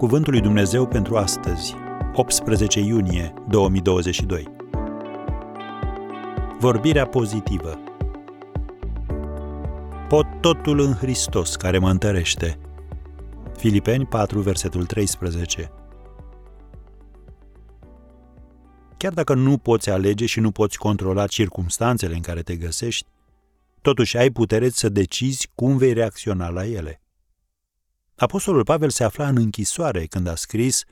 Cuvântul lui Dumnezeu pentru astăzi, 18 iunie 2022. Vorbirea pozitivă. Pot totul în Hristos care mă întărește. Filipeni 4, versetul 13. Chiar dacă nu poți alege și nu poți controla circumstanțele în care te găsești, totuși ai putere să decizi cum vei reacționa la ele. Apostolul Pavel se afla în închisoare când a scris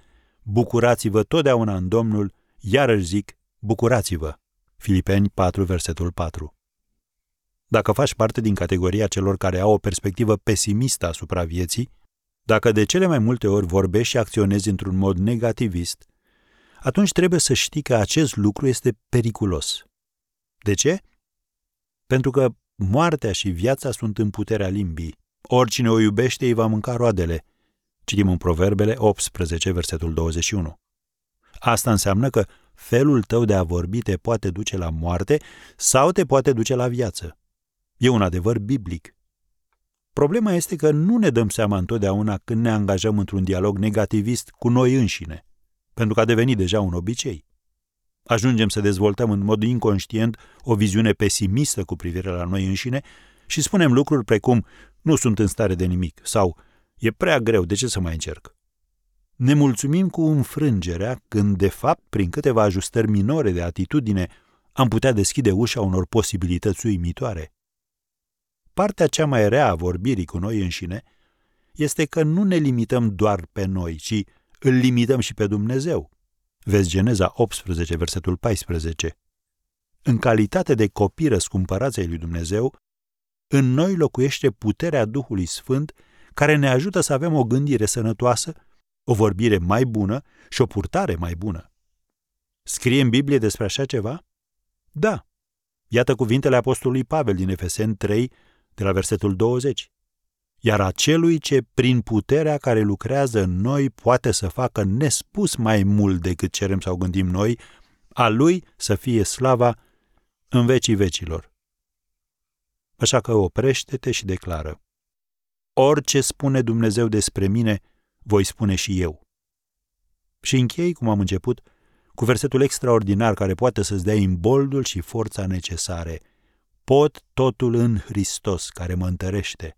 Bucurați-vă totdeauna în Domnul, iarăși zic, bucurați-vă. Filipeni 4, versetul 4. Dacă faci parte din categoria celor care au o perspectivă pesimistă asupra vieții, dacă de cele mai multe ori vorbești și acționezi într-un mod negativist, atunci trebuie să știi că acest lucru este periculos. De ce? Pentru că moartea și viața sunt în puterea limbii. Oricine o iubește îi va mânca roadele. Citim în Proverbele 18, versetul 21. Asta înseamnă că felul tău de a vorbi te poate duce la moarte sau te poate duce la viață. E un adevăr biblic. Problema este că nu ne dăm seama întotdeauna când ne angajăm într-un dialog negativist cu noi înșine, pentru că a devenit deja un obicei. Ajungem să dezvoltăm în mod inconștient o viziune pesimistă cu privire la noi înșine și spunem lucruri precum nu sunt în stare de nimic sau e prea greu, de ce să mai încerc? Ne mulțumim cu înfrângerea când, de fapt, prin câteva ajustări minore de atitudine, am putea deschide ușa unor posibilități uimitoare. Partea cea mai rea a vorbirii cu noi înșine este că nu ne limităm doar pe noi, ci îl limităm și pe Dumnezeu. Vezi Geneza 18, versetul 14. În calitate de copii răscumpărați ai lui Dumnezeu, în noi locuiește puterea Duhului Sfânt care ne ajută să avem o gândire sănătoasă, o vorbire mai bună și o purtare mai bună. Scrie în Biblie despre așa ceva? Da. Iată cuvintele Apostolului Pavel din Efeseni 3, de la versetul 20. Iar acelui ce prin puterea care lucrează în noi poate să facă nespus mai mult decât cerem sau gândim noi, a lui să fie slava în vecii vecilor. Așa că oprește-te și declară. Orice spune Dumnezeu despre mine, voi spune și eu. Și închei, cum am început, cu versetul extraordinar care poate să-ți dea imboldul și forța necesare. Pot totul în Hristos care mă întărește.